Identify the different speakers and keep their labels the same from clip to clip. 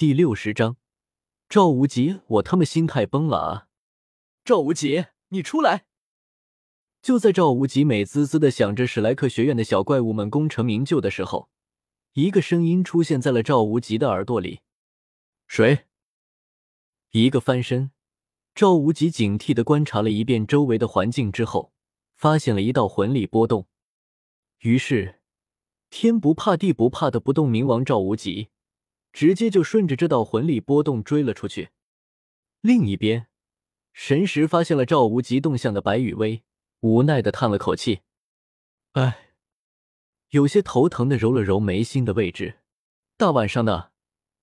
Speaker 1: 第六十章，赵无极，我他妈心态崩了啊！
Speaker 2: 赵无极，你出来！
Speaker 1: 就在赵无极美滋滋的想着史莱克学院的小怪物们功成名就的时候，一个声音出现在了赵无极的耳朵里：“
Speaker 2: 谁？”
Speaker 1: 一个翻身，赵无极警惕的观察了一遍周围的环境之后，发现了一道魂力波动。于是，天不怕地不怕的不动明王赵无极。直接就顺着这道魂力波动追了出去。另一边，神识发现了赵无极动向的白羽薇，无奈的叹了口气：“哎，有些头疼的揉了揉眉心的位置。大晚上的，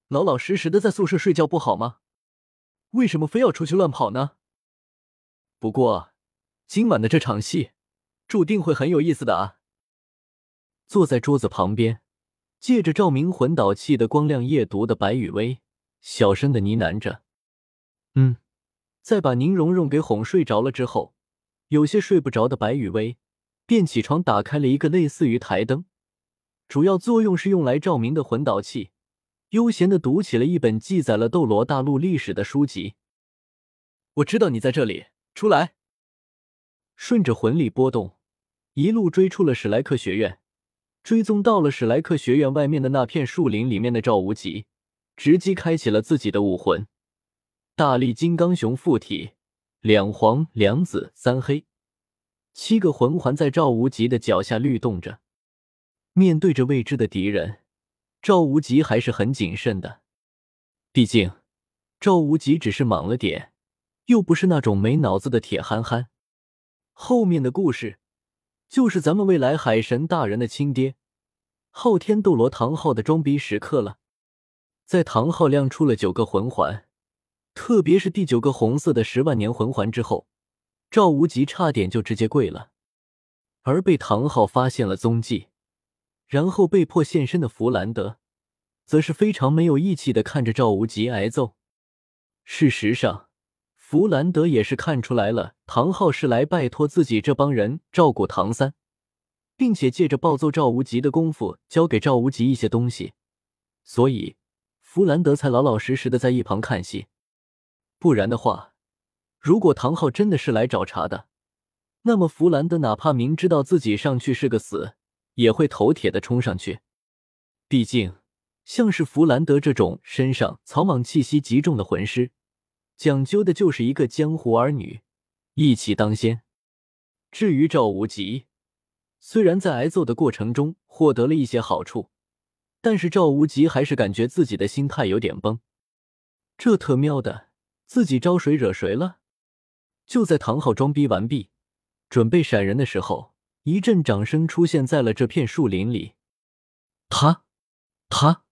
Speaker 1: 老老实实的在宿舍睡觉不好吗？为什么非要出去乱跑呢？不过，今晚的这场戏，注定会很有意思的啊。”坐在桌子旁边。借着照明魂导器的光亮夜读的白雨薇，小声的呢喃着：“嗯。”在把宁荣荣给哄睡着了之后，有些睡不着的白雨薇便起床，打开了一个类似于台灯，主要作用是用来照明的魂导器，悠闲的读起了一本记载了斗罗大陆历史的书籍。我知道你在这里，出来！顺着魂力波动，一路追出了史莱克学院。追踪到了史莱克学院外面的那片树林里面的赵无极，直接开启了自己的武魂——大力金刚熊附体，两黄两紫三黑，七个魂环在赵无极的脚下律动着。面对着未知的敌人，赵无极还是很谨慎的。毕竟，赵无极只是莽了点，又不是那种没脑子的铁憨憨。后面的故事。就是咱们未来海神大人的亲爹，昊天斗罗唐昊的装逼时刻了。在唐昊亮出了九个魂环，特别是第九个红色的十万年魂环之后，赵无极差点就直接跪了。而被唐昊发现了踪迹，然后被迫现身的弗兰德，则是非常没有义气的看着赵无极挨揍。事实上，弗兰德也是看出来了，唐昊是来拜托自己这帮人照顾唐三，并且借着暴揍赵无极的功夫教给赵无极一些东西，所以弗兰德才老老实实的在一旁看戏。不然的话，如果唐昊真的是来找茬的，那么弗兰德哪怕明知道自己上去是个死，也会头铁的冲上去。毕竟，像是弗兰德这种身上草莽气息极重的魂师。讲究的就是一个江湖儿女，义气当先。至于赵无极，虽然在挨揍的过程中获得了一些好处，但是赵无极还是感觉自己的心态有点崩。这特喵的，自己招谁惹谁了？就在唐昊装逼完毕，准备闪人的时候，一阵掌声出现在了这片树林里。他，他，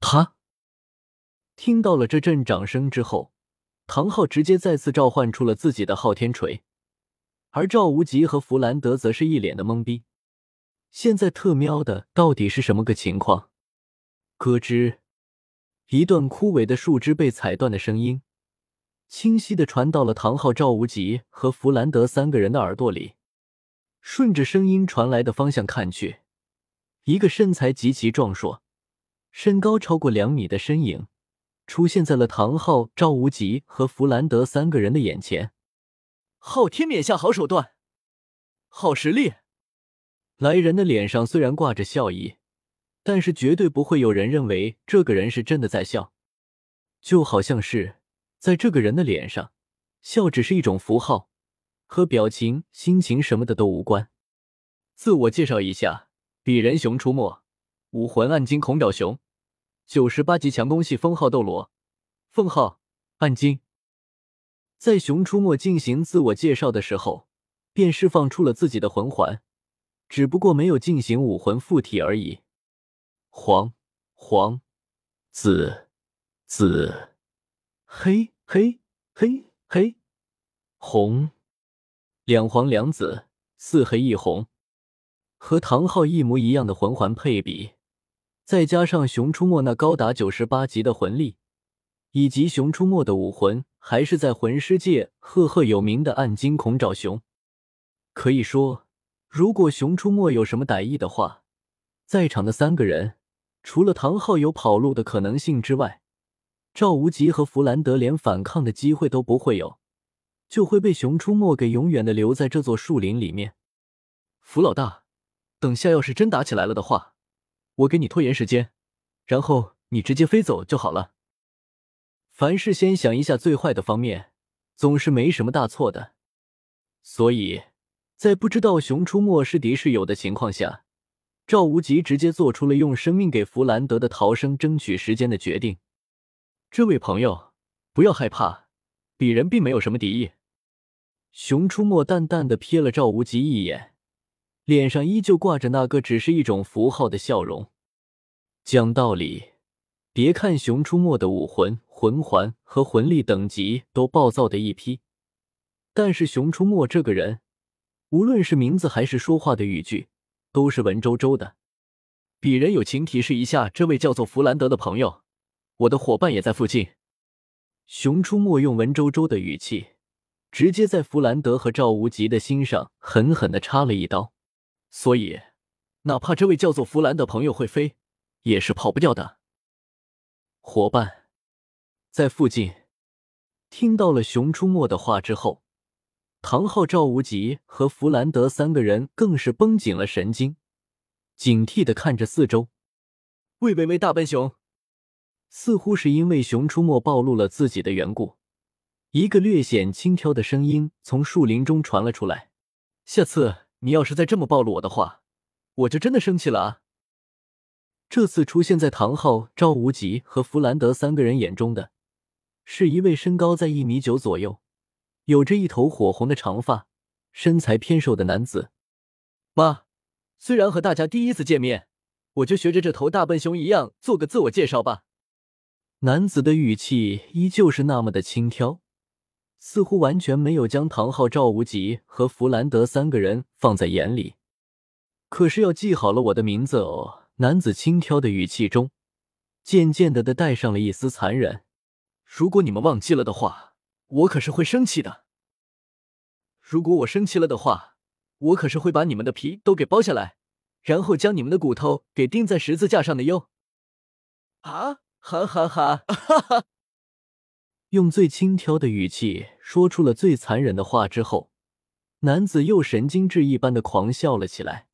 Speaker 1: 他，听到了这阵掌声之后。唐昊直接再次召唤出了自己的昊天锤，而赵无极和弗兰德则是一脸的懵逼。现在特喵的到底是什么个情况？咯吱，一段枯萎的树枝被踩断的声音，清晰的传到了唐昊、赵无极和弗兰德三个人的耳朵里。顺着声音传来的方向看去，一个身材极其壮硕、身高超过两米的身影。出现在了唐昊、赵无极和弗兰德三个人的眼前。昊天冕下好手段，好实力！来人的脸上虽然挂着笑意，但是绝对不会有人认为这个人是真的在笑，就好像是在这个人的脸上，笑只是一种符号，和表情、心情什么的都无关。自我介绍一下，鄙人熊出没，武魂暗金恐爪熊。九十八级强攻系封号斗罗，封号暗金。在熊出没进行自我介绍的时候，便释放出了自己的魂环，只不过没有进行武魂附体而已。黄黄紫紫黑黑黑黑红，两黄两紫，四黑一红，和唐昊一模一样的魂环配比。再加上熊出没那高达九十八级的魂力，以及熊出没的武魂，还是在魂师界赫赫有名的暗金恐爪熊。可以说，如果熊出没有什么歹意的话，在场的三个人，除了唐昊有跑路的可能性之外，赵无极和弗兰德连反抗的机会都不会有，就会被熊出没给永远的留在这座树林里面。
Speaker 2: 弗老大，等下要是真打起来了的话，我给你拖延时间，然后你直接飞走就好了。
Speaker 1: 凡事先想一下最坏的方面，总是没什么大错的。所以在不知道熊出没是敌是友的情况下，赵无极直接做出了用生命给弗兰德的逃生争取时间的决定。
Speaker 2: 这位朋友，不要害怕，鄙人并没有什么敌意。
Speaker 1: 熊出没淡淡的瞥了赵无极一眼，脸上依旧挂着那个只是一种符号的笑容。讲道理，别看熊出没的武魂、魂环和魂力等级都暴躁的一批，但是熊出没这个人，无论是名字还是说话的语句，都是文绉绉的。
Speaker 2: 鄙人友情提示一下，这位叫做弗兰德的朋友。我的伙伴也在附近。
Speaker 1: 熊出没用文绉绉的语气，直接在弗兰德和赵无极的心上狠狠的插了一刀。
Speaker 2: 所以，哪怕这位叫做弗兰的朋友会飞，也是跑不掉的。
Speaker 1: 伙伴在附近，听到了熊出没的话之后，唐昊、赵无极和弗兰德三个人更是绷紧了神经，警惕的看着四周。
Speaker 2: 喂喂喂，大笨熊！
Speaker 1: 似乎是因为熊出没暴露了自己的缘故，一个略显轻佻的声音从树林中传了出来：“
Speaker 2: 下次你要是再这么暴露我的话，我就真的生气了啊！”
Speaker 1: 这次出现在唐昊、赵无极和弗兰德三个人眼中的，是一位身高在一米九左右，有着一头火红的长发，身材偏瘦的男子。
Speaker 2: 妈，虽然和大家第一次见面，我就学着这头大笨熊一样做个自我介绍吧。
Speaker 1: 男子的语气依旧是那么的轻佻，似乎完全没有将唐昊、赵无极和弗兰德三个人放在眼里。可是要记好了我的名字哦。男子轻佻的语气中，渐渐的的带上了一丝残忍。
Speaker 2: 如果你们忘记了的话，我可是会生气的。如果我生气了的话，我可是会把你们的皮都给剥下来，然后将你们的骨头给钉在十字架上的哟。啊！哈哈哈！哈哈！
Speaker 1: 用最轻佻的语气说出了最残忍的话之后，男子又神经质一般的狂笑了起来。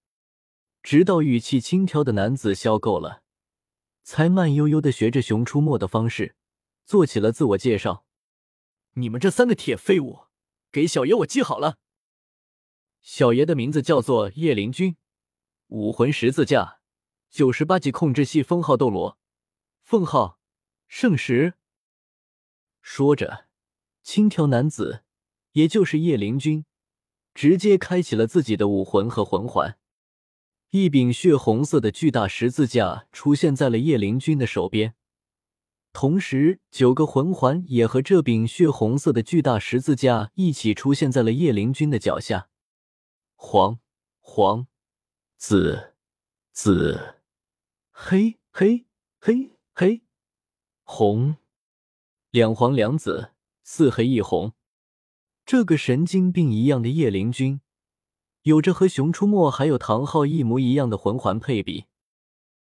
Speaker 1: 直到语气轻佻的男子笑够了，才慢悠悠的学着熊出没的方式做起了自我介绍：“
Speaker 2: 你们这三个铁废物，给小爷我记好了。小爷的名字叫做叶灵君，武魂十字架，九十八级控制系封号斗罗。”封号圣石。
Speaker 1: 说着，轻佻男子，也就是叶灵君，直接开启了自己的武魂和魂环。一柄血红色的巨大十字架出现在了叶灵君的手边，同时九个魂环也和这柄血红色的巨大十字架一起出现在了叶灵君的脚下。黄黄，紫紫，黑黑黑。黑、红，两黄两紫，四黑一红。这个神经病一样的叶灵君，有着和熊出没还有唐昊一模一样的魂环配比。